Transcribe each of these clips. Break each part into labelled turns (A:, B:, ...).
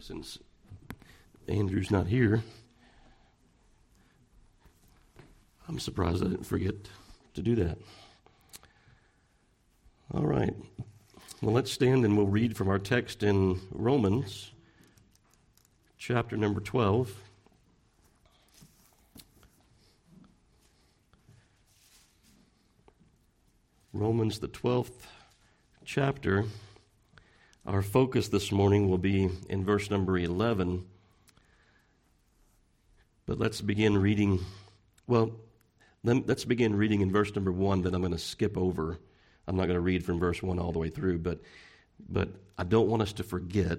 A: since Andrew's not here, I'm surprised I didn't forget to do that. All right. Well, let's stand and we'll read from our text in Romans, chapter number 12. Romans, the 12th chapter. Our focus this morning will be in verse number 11. But let's begin reading. Well, let's begin reading in verse number 1 that I'm going to skip over. I'm not going to read from verse 1 all the way through, but, but I don't want us to forget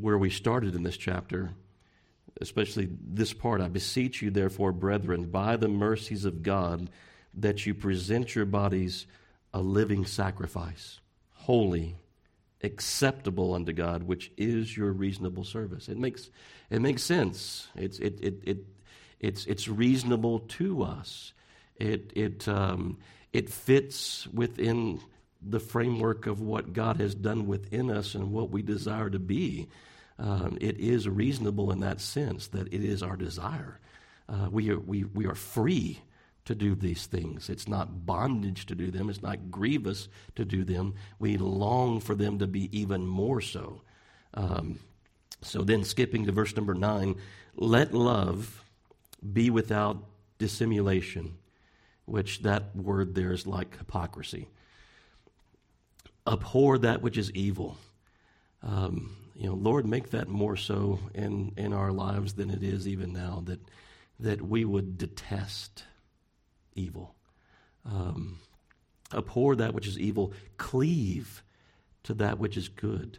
A: where we started in this chapter, especially this part. I beseech you, therefore, brethren, by the mercies of God, that you present your bodies a living sacrifice, holy, acceptable unto God, which is your reasonable service. It makes, it makes sense. It's, it, it, it, it's, it's reasonable to us. It, it, um, it fits within the framework of what God has done within us and what we desire to be. Um, it is reasonable in that sense that it is our desire. Uh, we, are, we, we are free to do these things. It's not bondage to do them, it's not grievous to do them. We long for them to be even more so. Um, so then, skipping to verse number nine, let love be without dissimulation, which that word there is like hypocrisy. Abhor that which is evil. Um, you know, Lord, make that more so in, in our lives than it is even now, that, that we would detest evil. Um, abhor that which is evil, cleave to that which is good.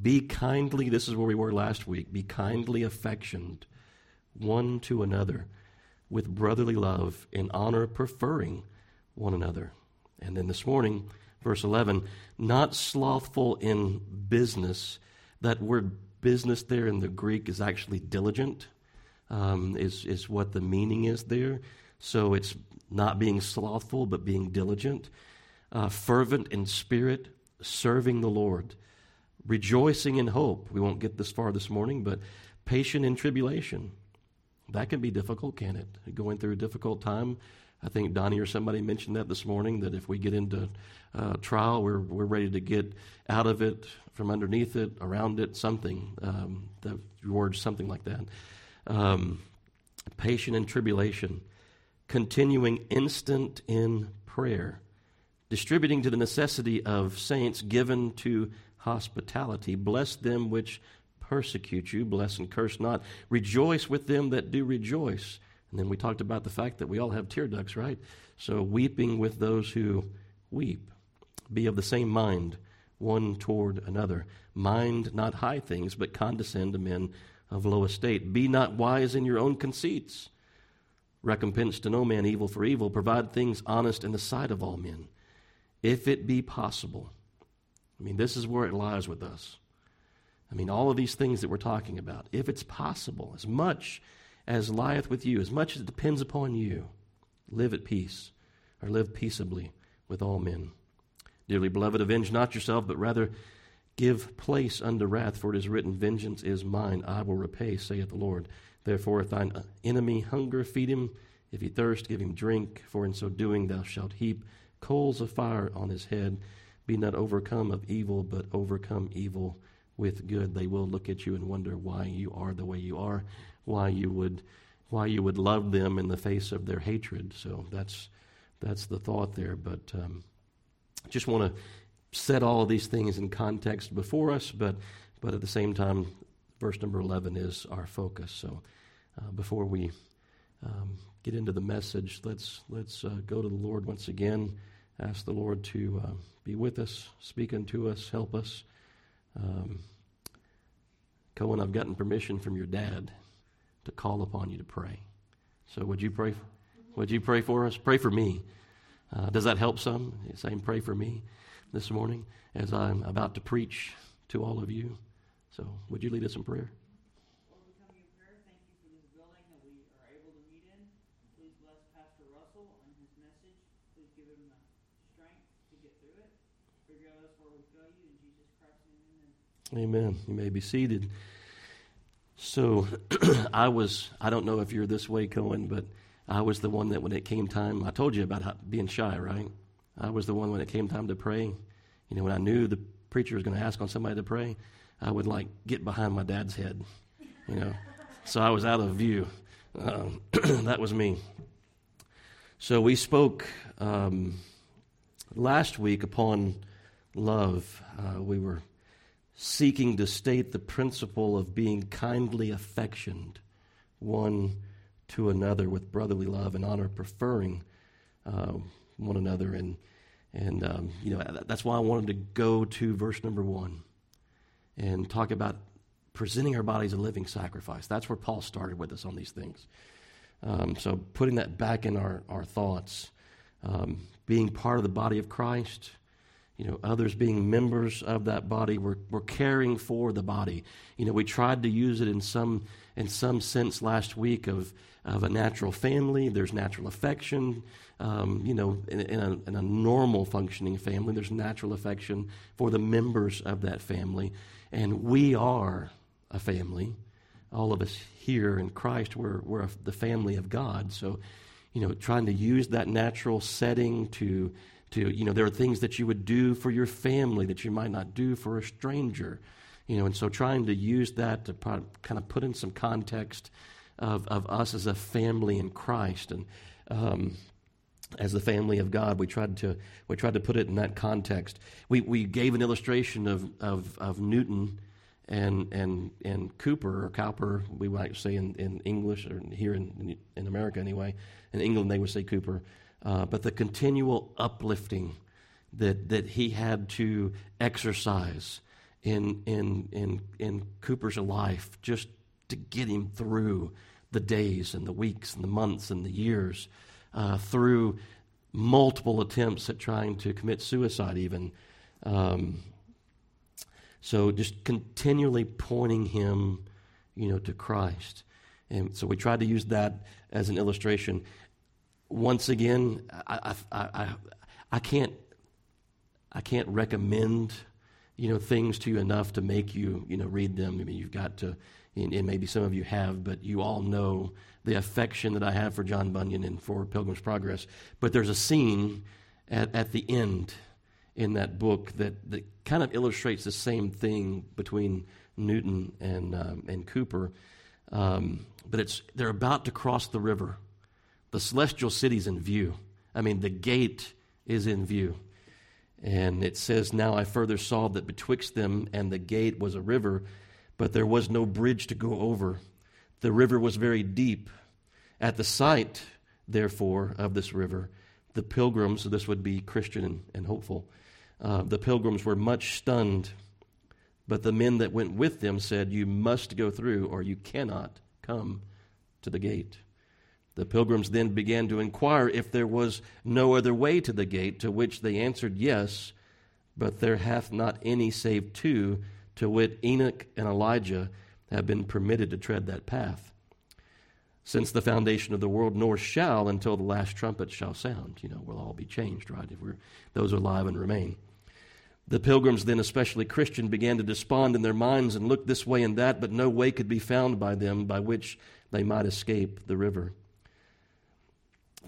A: Be kindly, this is where we were last week, be kindly affectioned one to another with brotherly love in honor, preferring one another. And then this morning, verse 11, not slothful in business. That word business there in the Greek is actually diligent, um, is, is what the meaning is there. So it's not being slothful, but being diligent, uh, fervent in spirit, serving the Lord, rejoicing in hope. We won't get this far this morning, but patient in tribulation. That can be difficult, can it? Going through a difficult time. I think Donnie or somebody mentioned that this morning that if we get into uh, trial, we're, we're ready to get out of it, from underneath it, around it, something. Um, the word, something like that. Um, patient in tribulation continuing instant in prayer, distributing to the necessity of saints given to hospitality. Bless them which persecute you, bless and curse not. Rejoice with them that do rejoice. And then we talked about the fact that we all have tear ducts, right? So weeping with those who weep. Be of the same mind, one toward another. Mind not high things, but condescend to men of low estate. Be not wise in your own conceits. Recompense to no man evil for evil. Provide things honest in the sight of all men, if it be possible. I mean, this is where it lies with us. I mean, all of these things that we're talking about, if it's possible, as much as lieth with you, as much as it depends upon you, live at peace, or live peaceably with all men. Dearly beloved, avenge not yourself, but rather give place unto wrath, for it is written, Vengeance is mine, I will repay, saith the Lord. Therefore, if thine enemy hunger, feed him. If he thirst, give him drink. For in so doing, thou shalt heap coals of fire on his head. Be not overcome of evil, but overcome evil with good. They will look at you and wonder why you are the way you are, why you would, why you would love them in the face of their hatred. So that's that's the thought there. But um, just want to set all of these things in context before us, but but at the same time, verse number eleven is our focus. So. Uh, before we um, get into the message, let's let's uh, go to the Lord once again. Ask the Lord to uh, be with us, speak unto us, help us. Um, Cohen, I've gotten permission from your dad to call upon you to pray. So would you pray? Would you pray for us? Pray for me. Uh, does that help some? Saying pray for me this morning as I'm about to preach to all of you. So would you lead us in prayer? Amen. You may be seated. So I was, I don't know if you're this way, Cohen, but I was the one that when it came time, I told you about how, being shy, right? I was the one when it came time to pray. You know, when I knew the preacher was going to ask on somebody to pray, I would like get behind my dad's head, you know. so I was out of view. Um, that was me. So we spoke um, last week upon love. Uh, we were seeking to state the principle of being kindly affectioned one to another with brotherly love and honor, preferring uh, one another. And, and um, you know, that's why I wanted to go to verse number one and talk about presenting our bodies a living sacrifice. That's where Paul started with us on these things. Um, so putting that back in our, our thoughts, um, being part of the body of Christ, you know, others being members of that body. We're, we're caring for the body. You know, we tried to use it in some in some sense last week of of a natural family. There's natural affection. Um, you know, in, in, a, in a normal functioning family, there's natural affection for the members of that family, and we are a family. All of us here in Christ, we're we're a, the family of God. So, you know, trying to use that natural setting to to you know there are things that you would do for your family that you might not do for a stranger you know and so trying to use that to kind of put in some context of, of us as a family in christ and um, as the family of god. We tried to we tried to put it in that context. We, we gave an illustration of, of, of newton and and and Cooper or Cowper, we might say in, in English or here in in America anyway. In England, they would say Cooper. Uh, but the continual uplifting that, that he had to exercise in, in, in, in Cooper's life just to get him through the days and the weeks and the months and the years, uh, through multiple attempts at trying to commit suicide, even. Um, so just continually pointing him, you know, to Christ. And so we tried to use that as an illustration once again, I, I, I, I, can't, I can't recommend, you know, things to you enough to make you, you know, read them. I mean, you've got to, and, maybe some of you have, but you all know the affection that I have for John Bunyan and for Pilgrim's Progress. But there's a scene at, at the end in that book that, that kind of illustrates the same thing between Newton and, um, and Cooper. Um, but it's, they're about to cross the river the celestial city's in view. I mean, the gate is in view. And it says, Now I further saw that betwixt them and the gate was a river, but there was no bridge to go over. The river was very deep. At the sight, therefore, of this river, the pilgrims, so this would be Christian and, and hopeful, uh, the pilgrims were much stunned. But the men that went with them said, You must go through, or you cannot come to the gate. The pilgrims then began to inquire if there was no other way to the gate, to which they answered, Yes, but there hath not any save two, to wit, Enoch and Elijah, have been permitted to tread that path. Since the foundation of the world, nor shall until the last trumpet shall sound. You know, we'll all be changed, right? If we're those alive and remain. The pilgrims, then especially Christian, began to despond in their minds and look this way and that, but no way could be found by them by which they might escape the river.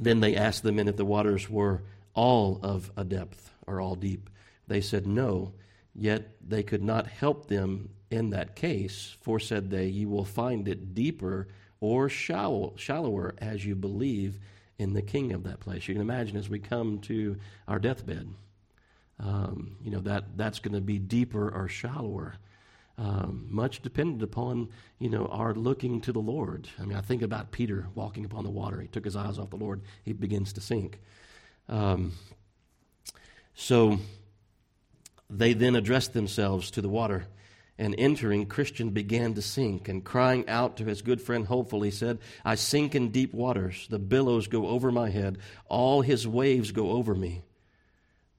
A: Then they asked the men if the waters were all of a depth or all deep. They said no, yet they could not help them in that case, for said they, You will find it deeper or shallow, shallower as you believe in the king of that place. You can imagine as we come to our deathbed, um, you know, that, that's going to be deeper or shallower um, much dependent upon you know our looking to the Lord. I mean, I think about Peter walking upon the water. He took his eyes off the Lord. He begins to sink. Um, so they then addressed themselves to the water. And entering, Christian began to sink, and crying out to his good friend Hopeful, he said, I sink in deep waters. The billows go over my head. All his waves go over me.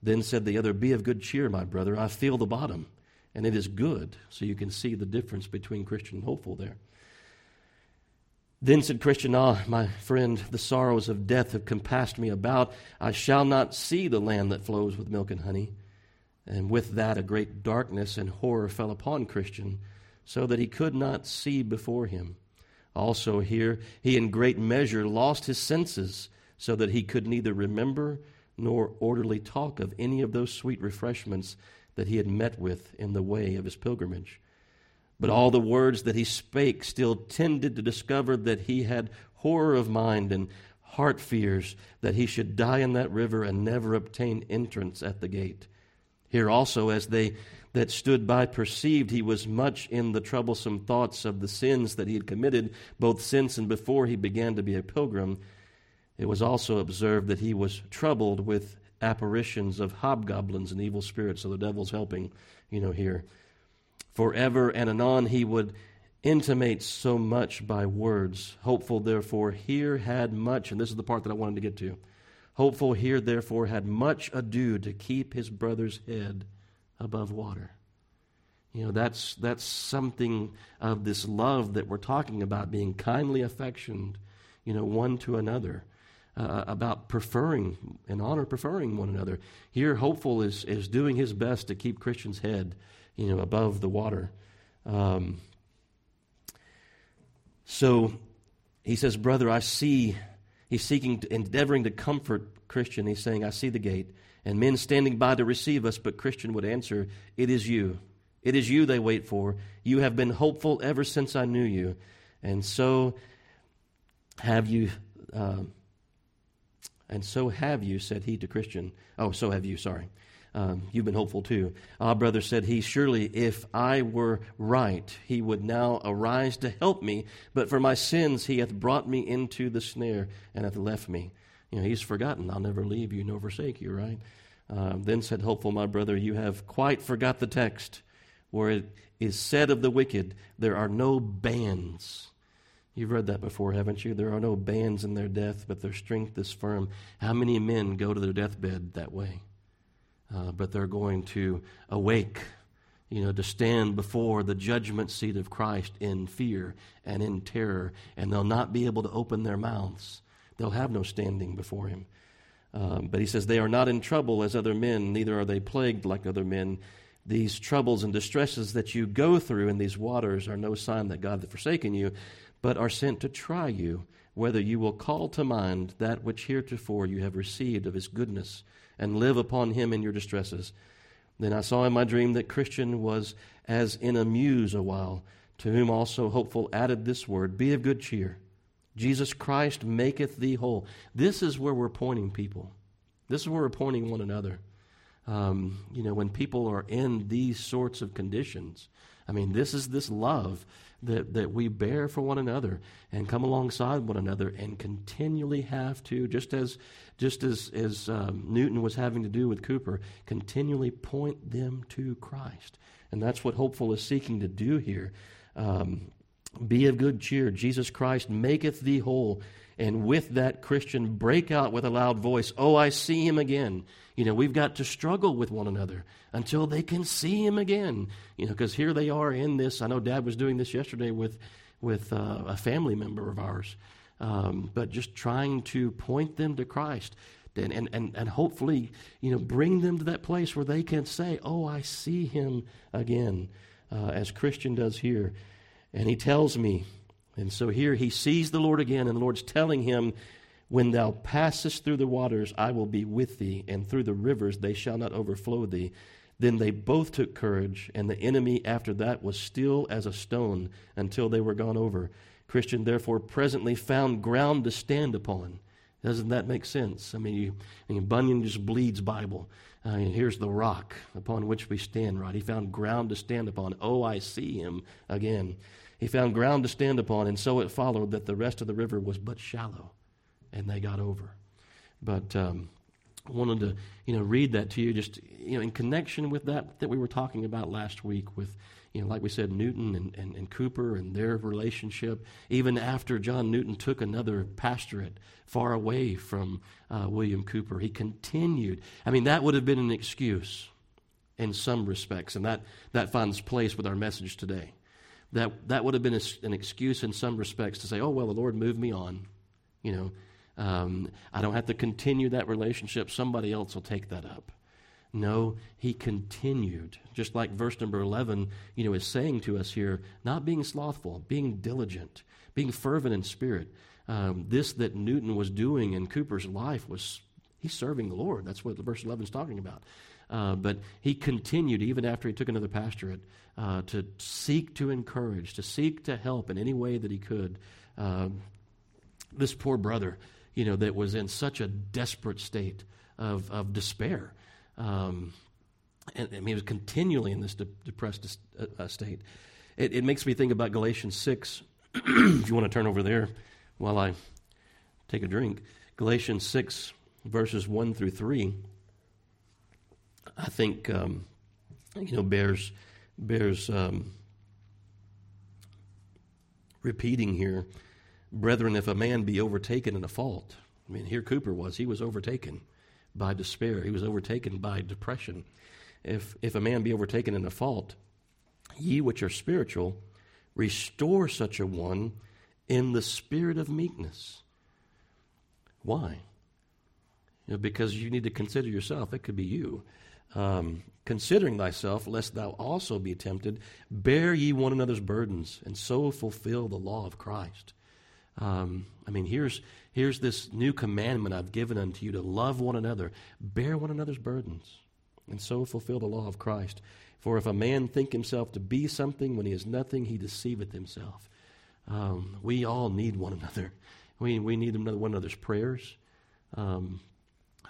A: Then said the other, Be of good cheer, my brother. I feel the bottom and it is good. So you can see the difference between Christian and hopeful there. Then said Christian, Ah, my friend, the sorrows of death have compassed me about. I shall not see the land that flows with milk and honey. And with that, a great darkness and horror fell upon Christian, so that he could not see before him. Also, here, he in great measure lost his senses, so that he could neither remember nor orderly talk of any of those sweet refreshments that he had met with in the way of his pilgrimage. But all the words that he spake still tended to discover that he had horror of mind and heart fears that he should die in that river and never obtain entrance at the gate. Here also, as they that stood by perceived he was much in the troublesome thoughts of the sins that he had committed, both since and before he began to be a pilgrim, it was also observed that he was troubled with apparitions of hobgoblins and evil spirits. So the devil's helping, you know, here. Forever and anon he would intimate so much by words. Hopeful, therefore, here had much, and this is the part that I wanted to get to. Hopeful here, therefore, had much ado to keep his brother's head above water. You know, that's, that's something of this love that we're talking about, being kindly affectioned, you know, one to another, uh, about preferring and honor preferring one another. Here, Hopeful is, is doing his best to keep Christian's head, you know, above the water. Um, so he says, Brother, I see, he's seeking, to, endeavoring to comfort Christian. He's saying, I see the gate, and men standing by to receive us, but Christian would answer, It is you. It is you they wait for. You have been hopeful ever since I knew you. And so have you. Uh, and so have you, said he to Christian. Oh, so have you, sorry. Um, you've been hopeful too. Ah, brother, said he, surely if I were right, he would now arise to help me, but for my sins he hath brought me into the snare and hath left me. You know, he's forgotten, I'll never leave you nor forsake you, right? Uh, then said Hopeful, my brother, you have quite forgot the text where it is said of the wicked, there are no bands. You've read that before, haven't you? There are no bands in their death, but their strength is firm. How many men go to their deathbed that way? uh, but they're going to awake, you know, to stand before the judgment seat of Christ in fear and in terror, and they'll not be able to open their mouths. They'll have no standing before Him. Um, but He says, They are not in trouble as other men, neither are they plagued like other men. These troubles and distresses that you go through in these waters are no sign that God has forsaken you, but are sent to try you, whether you will call to mind that which heretofore you have received of His goodness and live upon him in your distresses. Then I saw in my dream that Christian was as in a muse a while, to whom also Hopeful added this word Be of good cheer. Jesus Christ maketh thee whole. This is where we're pointing people. This is where we're pointing one another. Um, you know, when people are in these sorts of conditions, I mean, this is this love that, that we bear for one another and come alongside one another and continually have to, just as, just as, as um, Newton was having to do with Cooper, continually point them to Christ. And that's what Hopeful is seeking to do here. Um, be of good cheer. Jesus Christ maketh thee whole. And with that, Christian, break out with a loud voice, Oh, I see him again. You know, we've got to struggle with one another until they can see him again. You know, because here they are in this. I know Dad was doing this yesterday with, with uh, a family member of ours, um, but just trying to point them to Christ. And, and, and, and hopefully, you know, bring them to that place where they can say, Oh, I see him again, uh, as Christian does here. And he tells me, and so here he sees the Lord again, and the Lord's telling him, When thou passest through the waters, I will be with thee, and through the rivers they shall not overflow thee. Then they both took courage, and the enemy after that was still as a stone until they were gone over. Christian therefore presently found ground to stand upon. Doesn't that make sense? I mean, you, I mean Bunyan just bleeds Bible. Uh, here's the rock upon which we stand, right? He found ground to stand upon. Oh, I see him again. He found ground to stand upon, and so it followed that the rest of the river was but shallow, and they got over. But um, I wanted to, you know, read that to you, just you know, in connection with that that we were talking about last week, with you know, like we said, Newton and, and, and Cooper and their relationship. Even after John Newton took another pastorate far away from uh, William Cooper, he continued. I mean, that would have been an excuse in some respects, and that that finds place with our message today that, that would have been an excuse in some respects to say, oh, well, the Lord moved me on. You know, um, I don't have to continue that relationship. Somebody else will take that up. No, he continued, just like verse number 11, you know, is saying to us here, not being slothful, being diligent, being fervent in spirit. Um, this that Newton was doing in Cooper's life was, he's serving the Lord. That's what verse 11 is talking about. Uh, but he continued, even after he took another pastorate, uh, to seek to encourage, to seek to help in any way that he could. Uh, this poor brother, you know, that was in such a desperate state of, of despair. Um, and, and, he was continually in this de- depressed uh, state. It, it, makes me think about Galatians 6. if you want to turn over there while I take a drink. Galatians 6, verses 1 through 3, I think, um, you know, bears, bears um, repeating here. Brethren, if a man be overtaken in a fault, I mean, here Cooper was, he was overtaken by despair. He was overtaken by depression. If, if a man be overtaken in a fault, ye which are spiritual, restore such a one in the spirit of meekness. Why? You know, because you need to consider yourself. It could be you. Um, considering thyself, lest thou also be tempted, bear ye one another's burdens, and so fulfill the law of Christ. Um, I mean, here's Here's this new commandment I've given unto you to love one another, bear one another's burdens, and so fulfill the law of Christ. For if a man think himself to be something when he is nothing, he deceiveth himself. Um, we all need one another. We, we need one another's prayers. Um,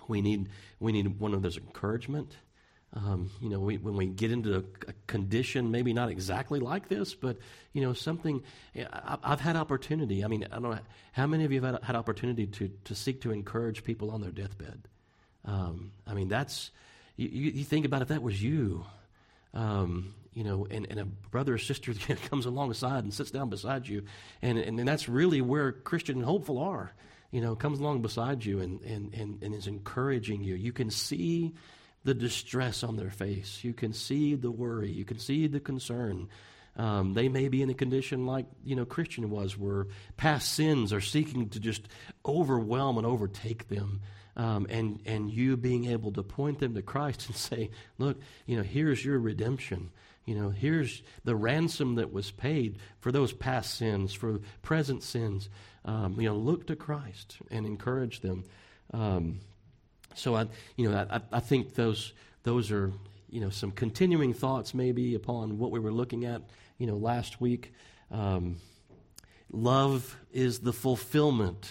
A: we need we need one another's encouragement. Um, you know, we, when we get into a, condition, maybe not exactly like this, but you know, something. I, have had opportunity. I mean, I don't know how many of you have had, had opportunity to to seek to encourage people on their deathbed. Um, I mean, that's you, you, think about if that was you, um, you know, and, and a brother or sister comes alongside and sits down beside you, and, and and that's really where Christian and hopeful are. You know, comes along beside you and and and, and is encouraging you. You can see the distress on their face. You can see the worry. You can see the concern. Um, they may be in a condition like you know Christian was, where past sins are seeking to just overwhelm and overtake them, um, and and you being able to point them to Christ and say, "Look, you know, here's your redemption. You know, here's the ransom that was paid for those past sins, for present sins. Um, you know, look to Christ and encourage them." So I, you know, I, I think those those are you know some continuing thoughts maybe upon what we were looking at you know last week. Um, love is the fulfillment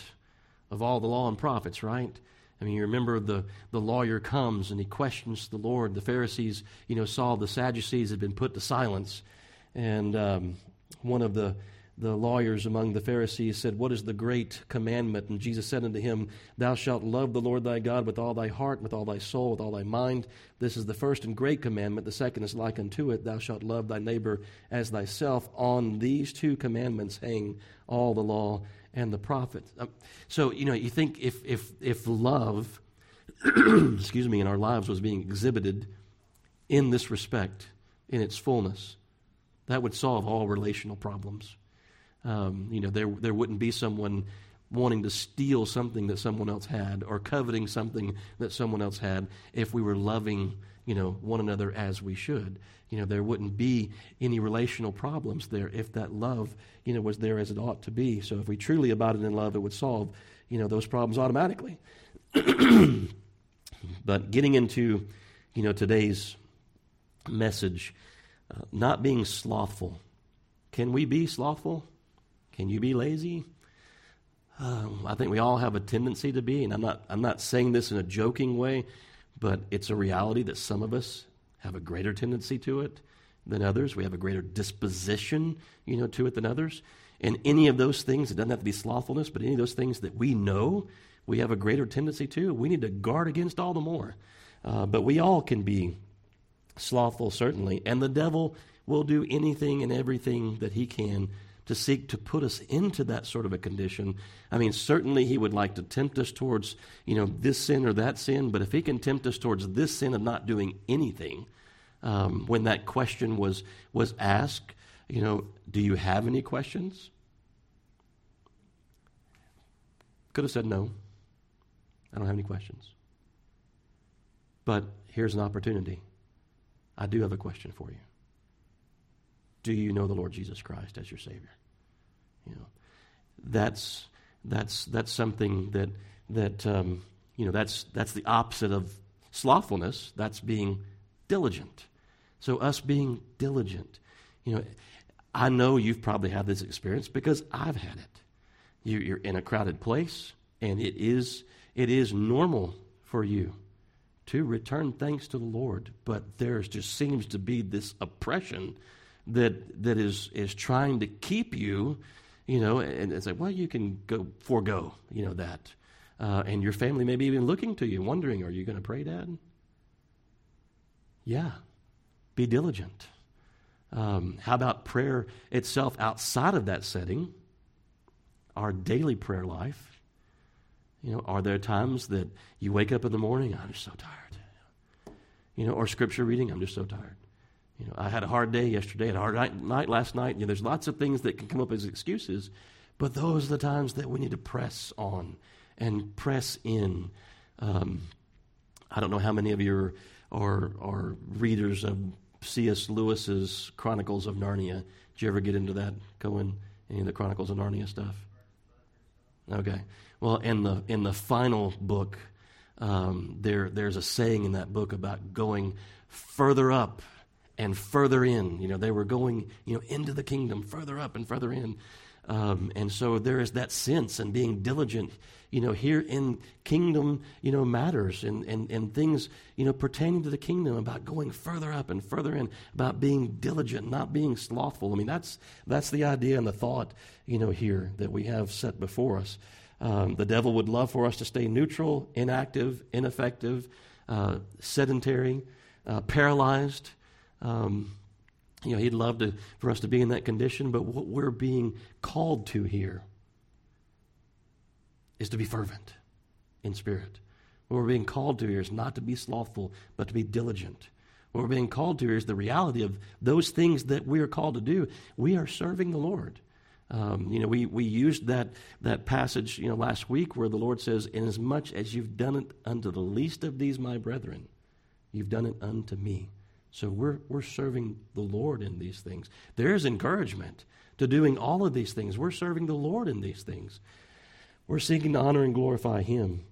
A: of all the law and prophets, right? I mean, you remember the, the lawyer comes and he questions the Lord. The Pharisees, you know, saw the Sadducees had been put to silence. And um, one of the the lawyers among the Pharisees said, What is the great commandment? And Jesus said unto him, Thou shalt love the Lord thy God with all thy heart, with all thy soul, with all thy mind. This is the first and great commandment. The second is like unto it, Thou shalt love thy neighbor as thyself. On these two commandments hang all the law and the prophets. Um, so, you know, you think if, if, if love, excuse me, in our lives was being exhibited in this respect, in its fullness, that would solve all relational problems um, you know, there, there wouldn't be someone wanting to steal something that someone else had or coveting something that someone else had if we were loving, you know, one another as we should. You know, there wouldn't be any relational problems there if that love, you know, was there as it ought to be. So if we truly abided in love, it would solve, you know, those problems automatically. but getting into, you know, today's message, uh, not being slothful. Can we be slothful? Can you be lazy? Um, I think we all have a tendency to be, and I'm not, I'm not saying this in a joking way, but it's a reality that some of us have a greater tendency to it than others. We have a greater disposition, you know, to it than others. And any of those things, it doesn't have to be slothfulness, but any of those things that we know we have a greater tendency to, we need to guard against all the more. Uh, but we all can be slothful, certainly. And the devil will do anything and everything that he can to seek to put us into that sort of a condition. I mean, certainly he would like to tempt us towards, you know, this sin or that sin, but if he can tempt us towards this sin of not doing anything, um, when that question was was asked, you know, do you have any questions? Could have said no. I don't have any questions. But here's an opportunity. I do have a question for you. Do you know the Lord Jesus Christ as your Savior? You know, that's that's that's something that that um, you know that's that's the opposite of slothfulness. That's being diligent. So us being diligent, you know, I know you've probably had this experience because I've had it. You're in a crowded place, and it is it is normal for you to return thanks to the Lord, but there just seems to be this oppression that that is is trying to keep you, you know, and it's like, well, you can go forego, you know, that, uh, and your family may be even looking to you, wondering, are you going to pray, Dad? Yeah, be diligent. Um, how about prayer itself outside of that setting? Our daily prayer life. You know, are there times that you wake up in the morning, I'm just so tired? You know, or scripture reading, I'm just so tired. You know, I had a hard day yesterday, had a hard night, night last night. You know, there's lots of things that can come up as excuses, but those are the times that we need to press on and press in. Um, I don't know how many of you are, are, are readers of C.S. Lewis's Chronicles of Narnia. Did you ever get into that, Cohen? Any of the Chronicles of Narnia stuff? Okay. Well, in the in the final book, um, there there's a saying in that book about going further up and further in. You know, they were going, you know, into the kingdom, further up and further in. Um, and so there is that sense and being diligent, you know, here in kingdom, you know, matters and, and, and things, you know, pertaining to the kingdom about going further up and further in, about being diligent, not being slothful. I mean, that's, that's the idea and the thought, you know, here that we have set before us. Um, the devil would love for us to stay neutral, inactive, ineffective, uh, sedentary, uh, paralyzed, um, you know, he'd love to, for us to be in that condition, but what we're being called to here is to be fervent in spirit. What we're being called to here is not to be slothful, but to be diligent. What we're being called to here is the reality of those things that we are called to do. We are serving the Lord. Um, you know, we, we used that, that passage, you know, last week where the Lord says, Inasmuch as you've done it unto the least of these, my brethren, you've done it unto me. So we're, we're serving the Lord in these things. There's encouragement to doing all of these things. We're serving the Lord in these things. We're seeking to honor and glorify Him.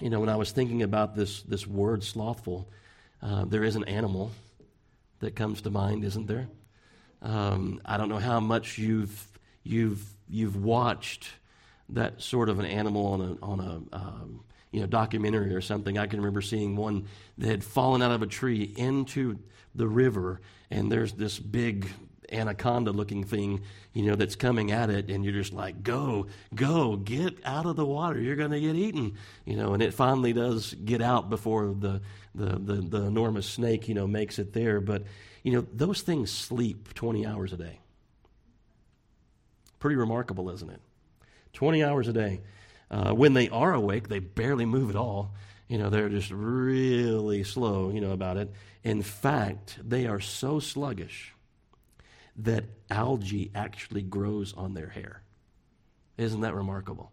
A: You know, when I was thinking about this, this word slothful, uh, there is an animal that comes to mind, isn't there? Um, I don't know how much you've, you've, you've watched that sort of an animal on a, on a um, you know, documentary or something, I can remember seeing one that had fallen out of a tree into the river, and there's this big anaconda looking thing, you know, that's coming at it, and you're just like, go, go, get out of the water. You're going to get eaten, you know, and it finally does get out before the, the, the, the enormous snake, you know, makes it there. But, you know, those things sleep 20 hours a day. Pretty remarkable, isn't it? 20 hours a day. Uh, when they are awake, they barely move at all. You know, they're just really slow, you know, about it. In fact, they are so sluggish that algae actually grows on their hair. Isn't that remarkable?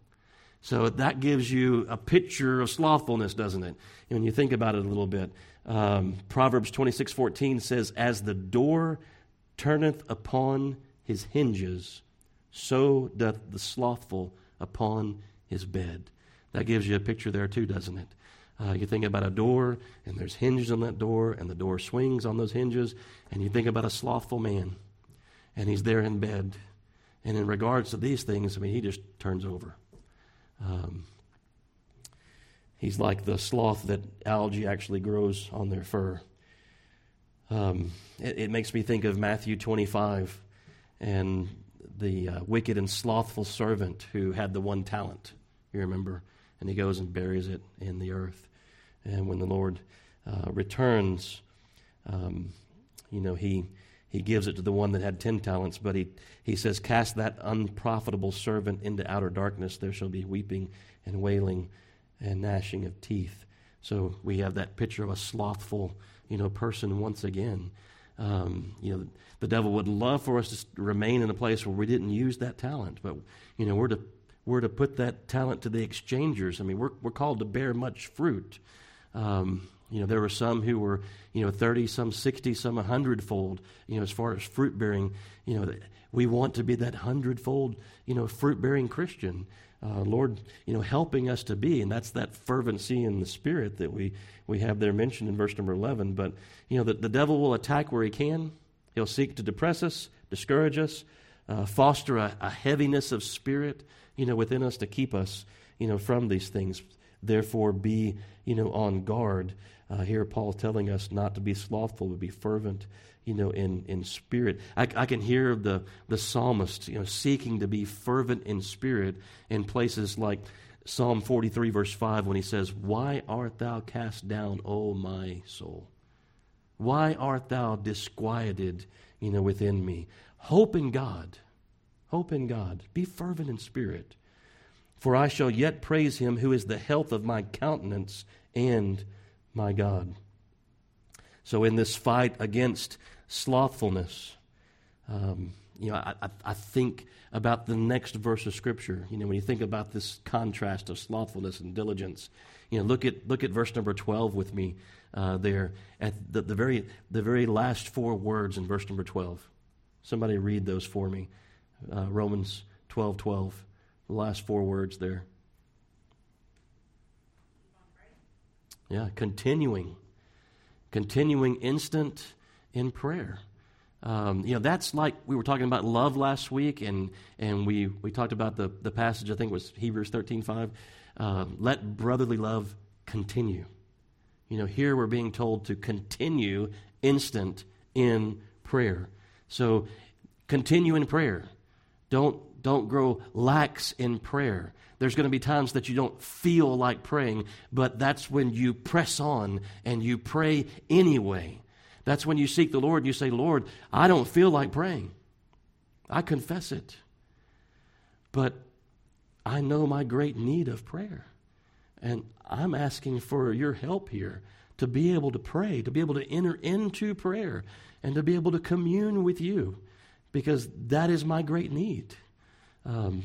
A: So that gives you a picture of slothfulness, doesn't it? When you think about it a little bit. Um, Proverbs 26 14 says, As the door turneth upon his hinges, so doth the slothful upon his bed. That gives you a picture there, too, doesn't it? Uh, you think about a door, and there's hinges on that door, and the door swings on those hinges, and you think about a slothful man, and he's there in bed. And in regards to these things, I mean, he just turns over. Um, he's like the sloth that algae actually grows on their fur. Um, it, it, makes me think of Matthew 25 and the uh, wicked and slothful servant who had the one talent. You remember? And he goes and buries it in the earth. And when the Lord uh, returns, um, you know, he, he gives it to the one that had ten talents, but he, he says, Cast that unprofitable servant into outer darkness. There shall be weeping and wailing and gnashing of teeth. So we have that picture of a slothful, you know, person once again. Um, you know, the devil would love for us to remain in a place where we didn't use that talent, but you know, we're to we're to put that talent to the exchangers. I mean, we're, we're called to bear much fruit. Um, You know, there were some who were, you know, 30, some 60, some 100 fold, you know, as far as fruit bearing. You know, we want to be that hundredfold, you know, fruit bearing Christian. Uh, Lord, you know, helping us to be, and that's that fervency in the spirit that we, we have there mentioned in verse number 11. But, you know, the, the devil will attack where he can. He'll seek to depress us, discourage us, uh, foster a, a heaviness of spirit, you know, within us to keep us, you know, from these things. Therefore, be, you know, on guard. Uh, here, Paul telling us not to be slothful, but be fervent, you know, in, in spirit. I, I can hear the, the psalmist, you know, seeking to be fervent in spirit in places like Psalm 43, verse 5, when he says, Why art thou cast down, O my soul? Why art thou disquieted, you know, within me? Hope in God. Hope in God. Be fervent in spirit. For I shall yet praise him who is the health of my countenance and my God. So, in this fight against slothfulness, um, you know, I, I, think about the next verse of Scripture. You know, when you think about this contrast of slothfulness and diligence, you know, look at look at verse number twelve with me uh, there at the, the very the very last four words in verse number twelve. Somebody read those for me. Uh, Romans twelve twelve, the last four words there. Yeah, continuing. Continuing instant in prayer. Um, you know, that's like we were talking about love last week, and, and we, we talked about the, the passage, I think was Hebrews 13 5. Uh, let brotherly love continue. You know, here we're being told to continue instant in prayer. So continue in prayer. Don't, don't grow lax in prayer. There's going to be times that you don't feel like praying, but that's when you press on and you pray anyway. That's when you seek the Lord and you say, Lord, I don't feel like praying. I confess it. But I know my great need of prayer. And I'm asking for your help here to be able to pray, to be able to enter into prayer, and to be able to commune with you, because that is my great need. Um,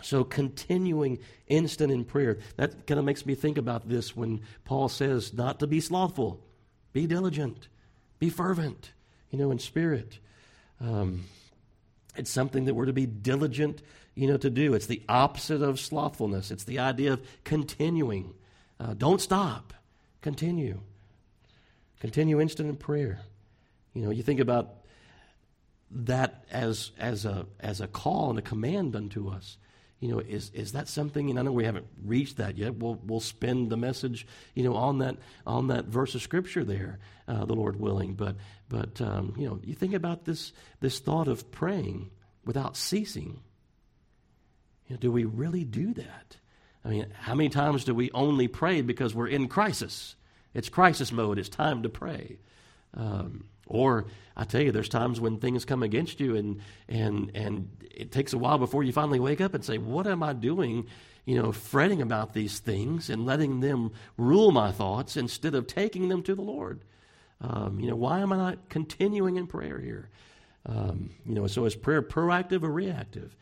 A: so, continuing instant in prayer. That kind of makes me think about this when Paul says not to be slothful, be diligent, be fervent, you know, in spirit. Um, it's something that we're to be diligent, you know, to do. It's the opposite of slothfulness. It's the idea of continuing. Uh, don't stop. Continue. Continue instant in prayer. You know, you think about that as as a as a call and a command unto us you know, is, is that something, and I know we haven't reached that yet, we'll, we'll spend the message, you know, on that, on that verse of Scripture there, uh, the Lord willing. But, but um, you know, you think about this, this thought of praying without ceasing. You know, do we really do that? I mean, how many times do we only pray because we're in crisis? It's crisis mode. It's time to pray. Um, or I tell you, there's times when things come against you, and and and it takes a while before you finally wake up and say, "What am I doing?" You know, fretting about these things and letting them rule my thoughts instead of taking them to the Lord. Um, you know, why am I not continuing in prayer here? Um, you know, so is prayer proactive or reactive?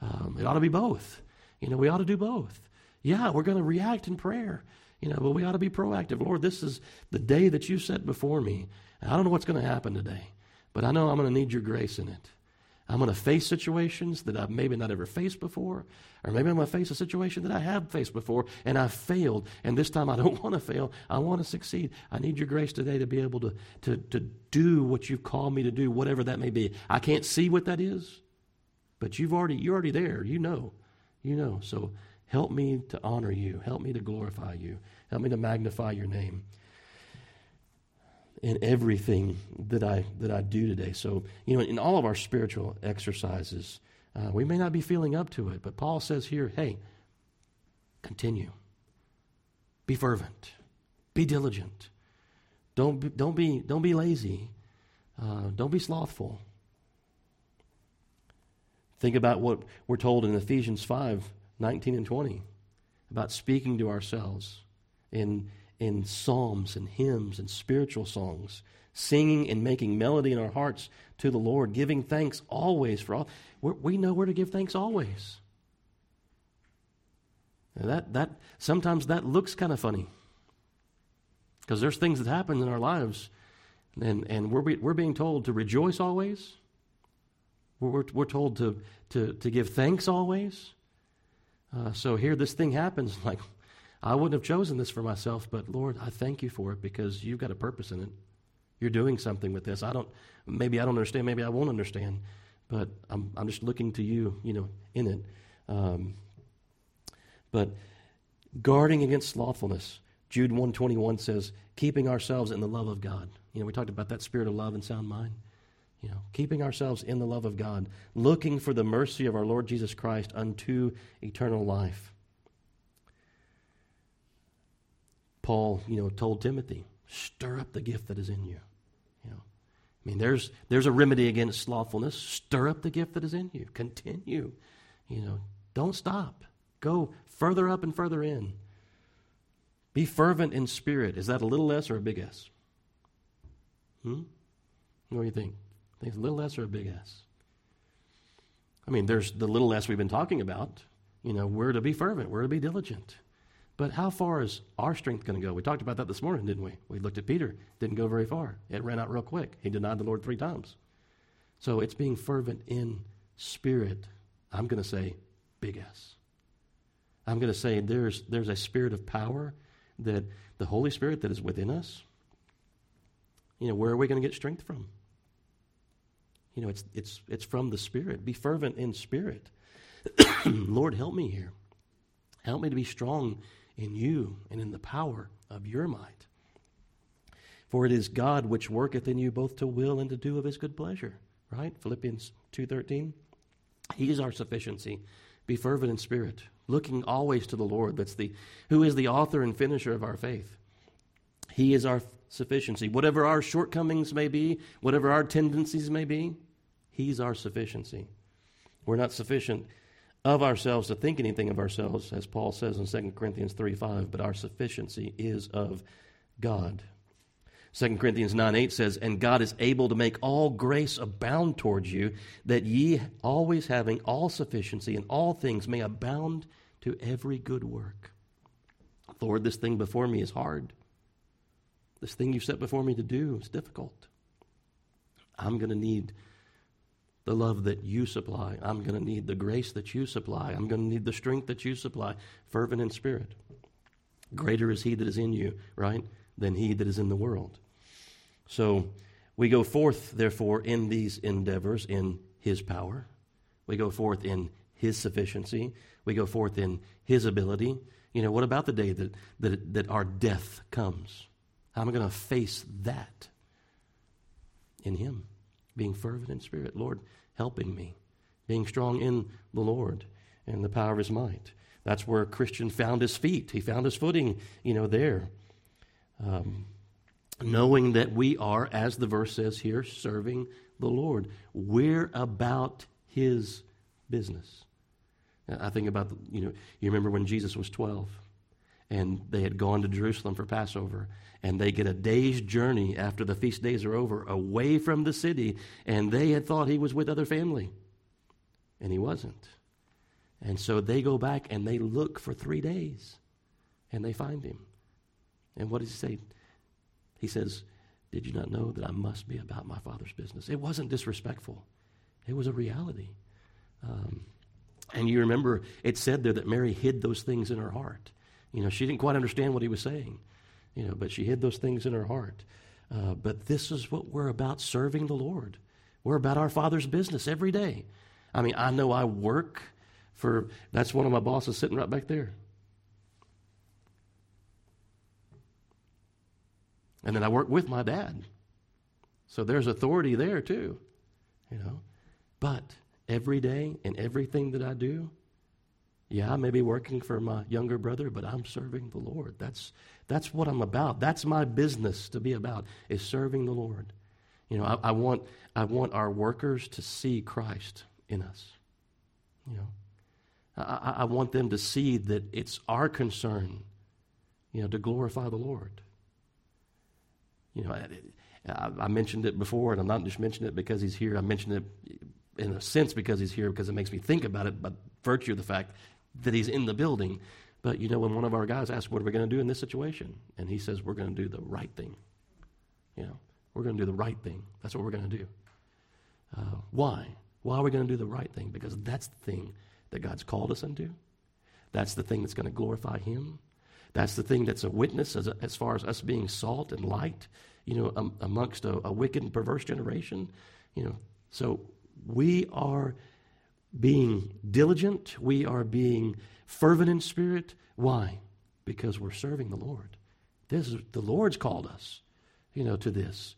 A: Um, it ought to be both. You know, we ought to do both. Yeah, we're going to react in prayer. You know, but we ought to be proactive. Lord, this is the day that you set before me. I don't know what's going to happen today, but I know I'm going to need your grace in it. I'm going to face situations that I've maybe not ever faced before, or maybe I'm going to face a situation that I have faced before and I've failed, and this time I don't want to fail. I want to succeed. I need your grace today to be able to, to, to do what you've called me to do, whatever that may be. I can't see what that is, but you've already, you're already there. You know. You know. So help me to honor you. Help me to glorify you. Help me to magnify your name in everything that I that I do today. So you know, in all of our spiritual exercises, uh, we may not be feeling up to it, but Paul says here, "Hey, continue. Be fervent. Be diligent. Don't be, don't be don't be lazy. Uh, don't be slothful." Think about what we're told in Ephesians 5 19 and 20 about speaking to ourselves in in psalms and hymns and spiritual songs, singing and making melody in our hearts to the Lord, giving thanks always for all. We're, we know where to give thanks always. That that sometimes that looks kind of funny. Because there's things that happen in our lives, and, and we're, we're being told to rejoice always. We're, we're told to, to, to give thanks always. Uh, so here this thing happens, like, I wouldn't have chosen this for myself, but Lord, I thank you for it because you've got a purpose in it. You're doing something with this. I don't, maybe I don't understand, maybe I won't understand, but I'm, I'm just looking to you, you know, in it. Um, but guarding against slothfulness. Jude 121 says, keeping ourselves in the love of God. You know, we talked about that spirit of love and sound mind. You know, keeping ourselves in the love of God, looking for the mercy of our Lord Jesus Christ unto eternal life. Paul, you know, told Timothy, stir up the gift that is in you. You know, I mean, there's there's a remedy against slothfulness. Stir up the gift that is in you. Continue. You know, don't stop. Go further up and further in. Be fervent in spirit. Is that a little S or a big S? Hmm? What do you think? A little S or a big S? I mean, there's the little S we've been talking about. You know, we're to be fervent, we're to be diligent. But how far is our strength going to go? We talked about that this morning, didn't we? We looked at Peter. Didn't go very far. It ran out real quick. He denied the Lord three times. So it's being fervent in spirit. I'm going to say big S. I'm going to say there's, there's a spirit of power that the Holy Spirit that is within us. You know, where are we going to get strength from? You know, it's, it's, it's from the Spirit. Be fervent in spirit. Lord, help me here. Help me to be strong in you and in the power of your might. For it is God which worketh in you both to will and to do of his good pleasure. Right? Philippians 2.13. He is our sufficiency. Be fervent in spirit, looking always to the Lord, that's the who is the author and finisher of our faith. He is our sufficiency. Whatever our shortcomings may be, whatever our tendencies may be, He's our sufficiency. We're not sufficient of ourselves to think anything of ourselves, as Paul says in 2 Corinthians 3 5, but our sufficiency is of God. 2 Corinthians 9 8 says, And God is able to make all grace abound towards you, that ye always having all sufficiency in all things may abound to every good work. Lord, this thing before me is hard. This thing you've set before me to do is difficult. I'm going to need the love that you supply. I'm going to need the grace that you supply. I'm going to need the strength that you supply, fervent in spirit. Greater is he that is in you, right, than he that is in the world. So we go forth, therefore, in these endeavors in his power. We go forth in his sufficiency. We go forth in his ability. You know, what about the day that, that, that our death comes? How am I going to face that? In him, being fervent in spirit. Lord, helping me, being strong in the Lord and the power of his might. That's where a Christian found his feet. He found his footing, you know, there. Um, knowing that we are, as the verse says here, serving the Lord. We're about His business. I think about, you know, you remember when Jesus was 12 and they had gone to Jerusalem for Passover and they get a day's journey after the feast days are over away from the city and they had thought he was with other family and he wasn't. And so they go back and they look for three days and they find him. And what does he say? He says, Did you not know that I must be about my Father's business? It wasn't disrespectful, it was a reality. Um, and you remember it said there that Mary hid those things in her heart. You know, she didn't quite understand what he was saying, you know, but she hid those things in her heart. Uh, but this is what we're about serving the Lord. We're about our Father's business every day. I mean, I know I work for, that's one of my bosses sitting right back there. And then I work with my dad. So there's authority there too, you know. But every day and everything that I do, yeah, I may be working for my younger brother, but I'm serving the Lord. That's that's what I'm about. That's my business to be about is serving the Lord. You know, I, I want I want our workers to see Christ in us. You know, I, I want them to see that it's our concern, you know, to glorify the Lord. You know, I, I, mentioned it before, and I'm not just mentioning it because he's here. I mentioned it in a sense because he's here, because it makes me think about it by virtue of the fact that he's in the building. But you know, when one of our guys asks, "What are we going to do in this situation?" and he says, "We're going to do the right thing," you know, we're going to do the right thing. That's what we're going to do. Uh, why? Why are we going to do the right thing? Because that's the thing that God's called us into. That's the thing that's going to glorify Him. That's the thing that's a witness as, as far as us being salt and light, you know, um, amongst a, a wicked and perverse generation. You know, so we are being diligent. We are being fervent in spirit. Why? Because we're serving the Lord. This is, the Lord's called us, you know, to this.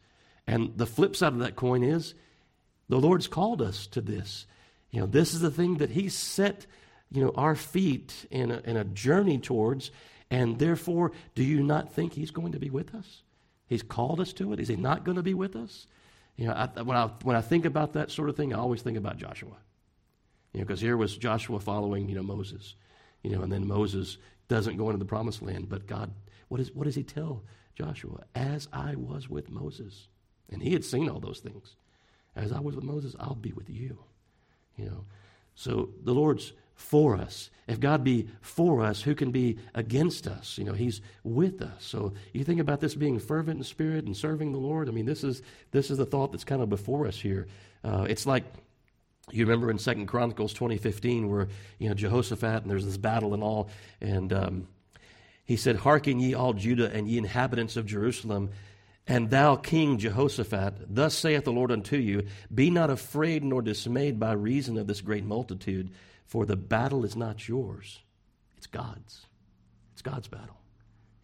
A: And the flip side of that coin is the Lord's called us to this. You know, this is the thing that He set, you know, our feet in a, in a journey towards. And therefore, do you not think He's going to be with us? He's called us to it. Is He not going to be with us? You know, I, when, I, when I think about that sort of thing, I always think about Joshua. You know, because here was Joshua following, you know, Moses. You know, and then Moses doesn't go into the promised land, but God, what, is, what does he tell Joshua? As I was with Moses. And he had seen all those things. As I was with Moses, I'll be with you. You know. So the Lord's for us. If God be for us, who can be against us? You know, He's with us. So you think about this being fervent in spirit and serving the Lord. I mean, this is this is the thought that's kind of before us here. Uh, it's like you remember in Second Chronicles twenty fifteen, where you know Jehoshaphat and there's this battle and all, and um, he said, "Hearken ye all Judah and ye inhabitants of Jerusalem." And thou, King Jehoshaphat, thus saith the Lord unto you Be not afraid nor dismayed by reason of this great multitude, for the battle is not yours, it's God's. It's God's battle.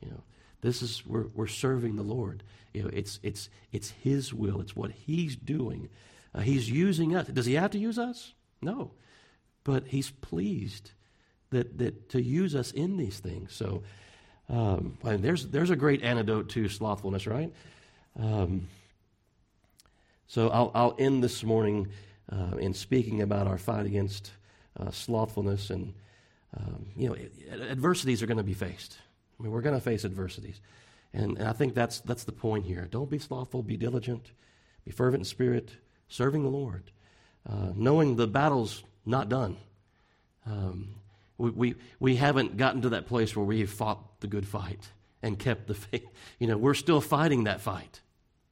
A: You know, this is we're, we're serving the Lord. You know, it's it's it's His will. It's what He's doing. Uh, he's using us. Does He have to use us? No, but He's pleased that that to use us in these things. So, um, and there's there's a great antidote to slothfulness, right? Um, so I'll I'll end this morning uh, in speaking about our fight against uh, slothfulness, and um, you know, adversities are going to be faced. I mean, we're going to face adversities, and, and I think that's that's the point here. Don't be slothful. Be diligent. Be fervent in spirit, serving the Lord, uh, knowing the battle's not done. Um, we, we, we haven't gotten to that place where we've fought the good fight and kept the faith. You know, we're still fighting that fight.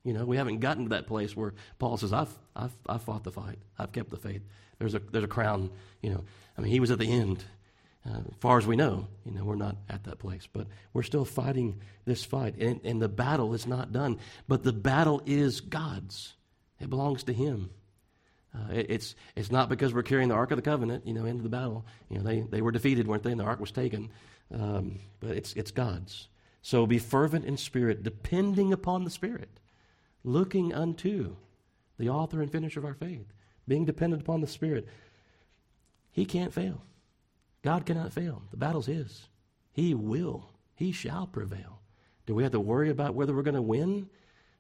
A: You know, we haven't gotten to that place where Paul says, I've, I've, I've fought the fight. I've kept the faith. There's a, there's a crown, you know. I mean, he was at the end. Uh, as far as we know, you know, we're not at that place, but we're still fighting this fight. And, and the battle is not done, but the battle is God's. It belongs to Him. Uh, it, it's, it's not because we're carrying the Ark of the Covenant, you know, into the battle. You know, they, they were defeated, weren't they? And the Ark was taken. Um, but it's, it's God's. So be fervent in spirit, depending upon the Spirit, looking unto the author and finisher of our faith being dependent upon the Spirit, he can't fail. God cannot fail. The battle's his. He will. He shall prevail. Do we have to worry about whether we're going to win?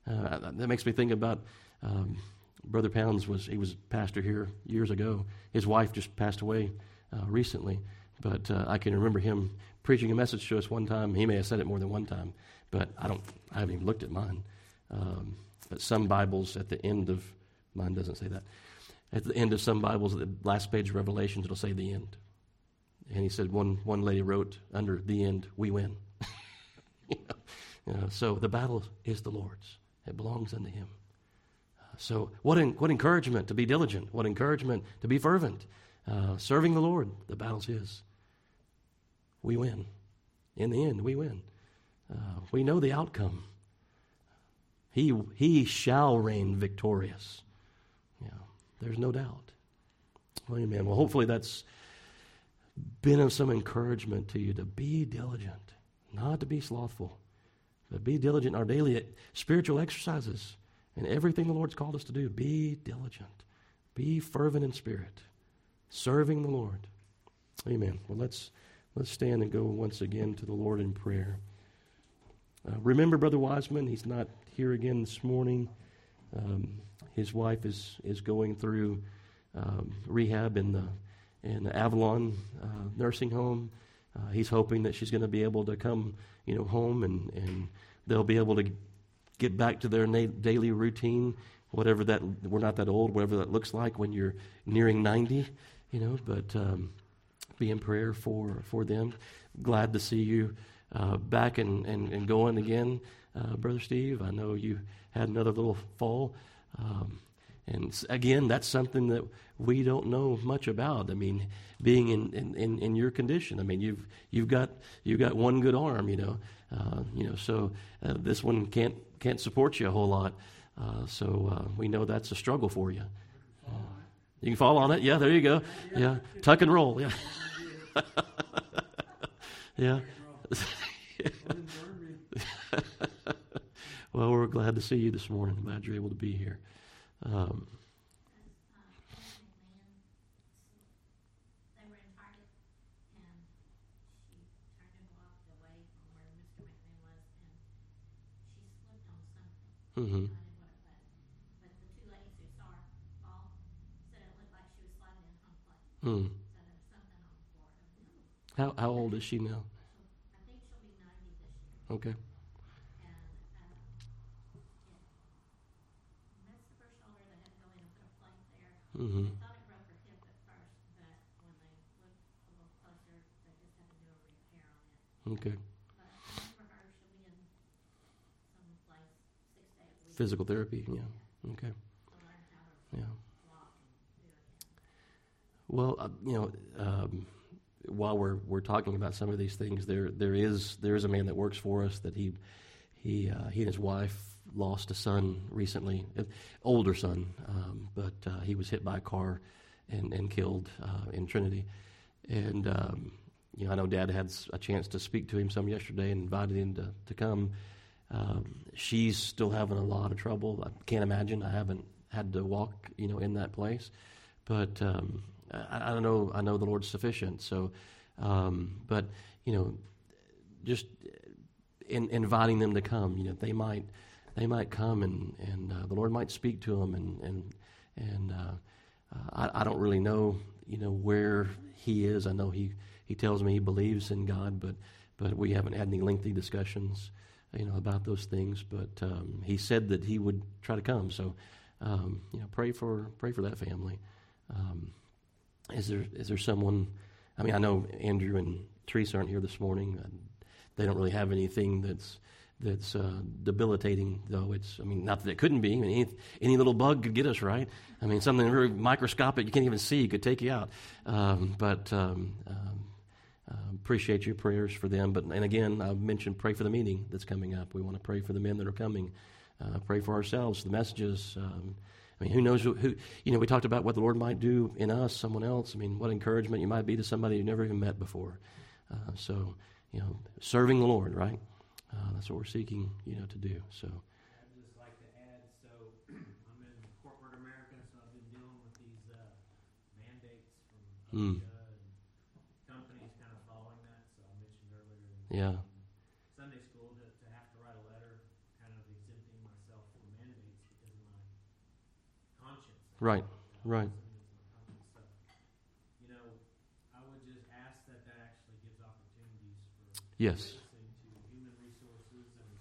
A: Uh, that makes me think about um, Brother Pounds was he was pastor here years ago. His wife just passed away uh, recently, but uh, I can remember him preaching a message to us one time. He may have said it more than one time, but I don't. I haven't even looked at mine. Um, but some Bibles at the end of mine doesn't say that. At the end of some Bibles, at the last page of Revelations, it'll say the end. And he said, one, one lady wrote under the end, we win. you, know, so the battle is the Lord's, it belongs unto him. So, what, in, what encouragement to be diligent, what encouragement to be fervent, uh, serving the Lord. The battle's his. We win. In the end, we win. Uh, we know the outcome. He, he shall reign victorious. Yeah, There's no doubt. Well, amen. Well, hopefully that's been of some encouragement to you to be diligent, not to be slothful, but be diligent in our daily spiritual exercises and everything the Lord's called us to do. Be diligent, be fervent in spirit, serving the Lord. Amen. Well, let's let's stand and go once again to the Lord in prayer. Uh, remember, Brother Wiseman, he's not here again this morning. Um, his wife is, is going through um, rehab in the, in the Avalon uh, nursing home. Uh, he's hoping that she's going to be able to come, you know, home and, and they'll be able to get back to their na- daily routine, whatever that, we're not that old, whatever that looks like when you're nearing 90, you know, but um, be in prayer for, for them. Glad to see you uh, back and, and, and going again, uh, Brother Steve. I know you had another little fall. Um, and again, that's something that we don't know much about. I mean, being in, in, in, your condition, I mean, you've, you've, got, you've got one good arm, you know, uh, you know so uh, this one can't, can't support you a whole lot. Uh, so uh, we know that's a struggle for you. you can fall on it. Yeah, there you go. Yeah, tuck and roll. Yeah. yeah. well, we're glad to see you this morning. Glad you're able to be here. Um, Mm-hmm. But the two ladies who saw her fall said it looked like she was sliding in on plate. Mm. So there was something on the floor. How how old is she now? I think she'll be ninety this year. Okay. And um, yeah. that's the first shoulder. They had to go in and put a plate there. Mm-hmm. They thought it broke her hip at first, but when they looked a little closer, they just had to do a repair on it. Okay. Physical therapy, yeah. Okay. Yeah. Well, uh, you know, um, while we're we're talking about some of these things, there there is there is a man that works for us that he he uh, he and his wife lost a son recently, older son, um, but uh, he was hit by a car and and killed uh, in Trinity, and um, you know I know Dad had a chance to speak to him some yesterday and invited him to to come. Um, she's still having a lot of trouble. I can't imagine. I haven't had to walk, you know, in that place, but um, I, I, know. I know the Lord's sufficient. So, um, but you know, just in, inviting them to come. You know, they might they might come and and uh, the Lord might speak to them and and and uh, uh, I, I don't really know. You know where he is. I know he he tells me he believes in God, but but we haven't had any lengthy discussions you know, about those things. But um, he said that he would try to come. So, um, you know, pray for pray for that family. Um, is there is there someone? I mean, I know Andrew and Teresa aren't here this morning. They don't really have anything that's that's uh, debilitating, though. It's I mean, not that it couldn't be. I mean, any, any, little bug could get us, right? I mean, something very microscopic you can't even see could take you out. Um, but um, um, uh, appreciate your prayers for them. But and again, I mentioned pray for the meeting that's coming up. We want to pray for the men that are coming. Uh, pray for ourselves, the messages. Um, I mean, who knows who, who, you know, we talked about what the Lord might do in us, someone else. I mean, what encouragement you might be to somebody you've never even met before. Uh, so, you know, serving the Lord, right? Uh, that's what we're seeking, you know, to do. So.
B: I'd just like to add, so I'm in corporate America, so I've been dealing with these uh, mandates from mm.
A: Yeah.
B: Sunday school to, to have to write a letter kind of exempting myself from mandates because of my conscience.
A: Right, right.
B: So, you know, I would just ask that that actually gives opportunities for
A: yes.
B: to human resources and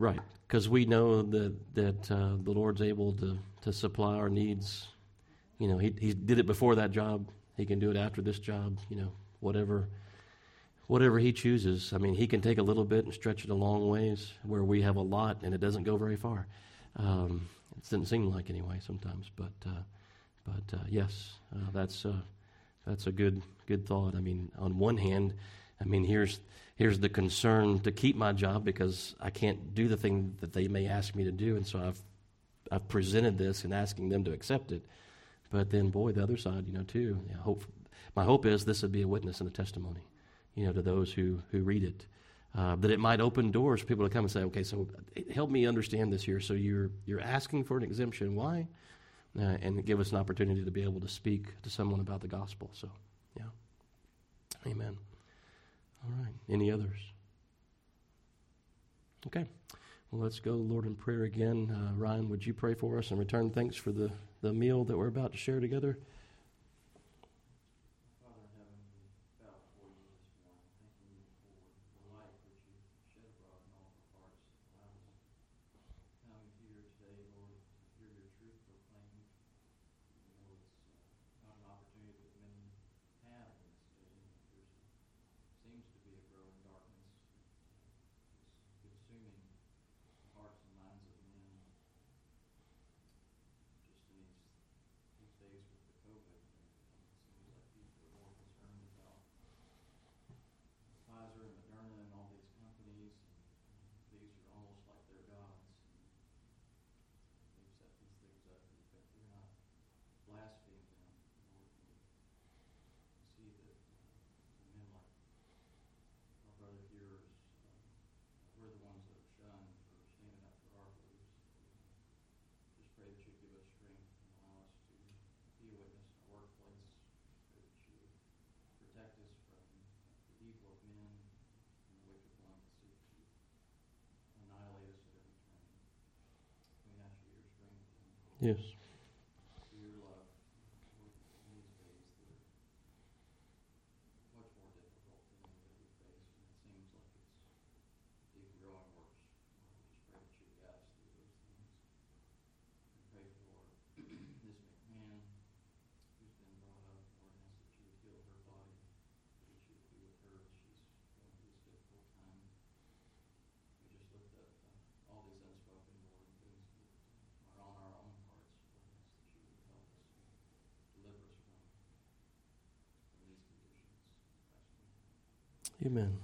A: Right.
B: Because
A: we know that that uh, the Lord's able to to supply our needs. You know, he he did it before that job. He can do it after this job. You know, whatever whatever he chooses. I mean, he can take a little bit and stretch it a long ways where we have a lot and it doesn't go very far. Um, it doesn't seem like anyway sometimes, but uh, but uh, yes, uh, that's uh, that's a good good thought. I mean, on one hand, I mean, here's, here's the concern to keep my job because I can't do the thing that they may ask me to do. And so I've, I've presented this and asking them to accept it. But then, boy, the other side, you know, too. You know, hope, my hope is this would be a witness and a testimony, you know, to those who, who read it. Uh, that it might open doors for people to come and say, okay, so eh, help me understand this here. So you're, you're asking for an exemption. Why?
C: Uh, and give us an opportunity to be able to speak to someone about the gospel. So, yeah. Amen. All right. Any others? Okay. Well, let's go, Lord, in prayer again. Uh, Ryan, would you pray for us and return thanks for the, the meal that we're about to share together? Yes. Amen.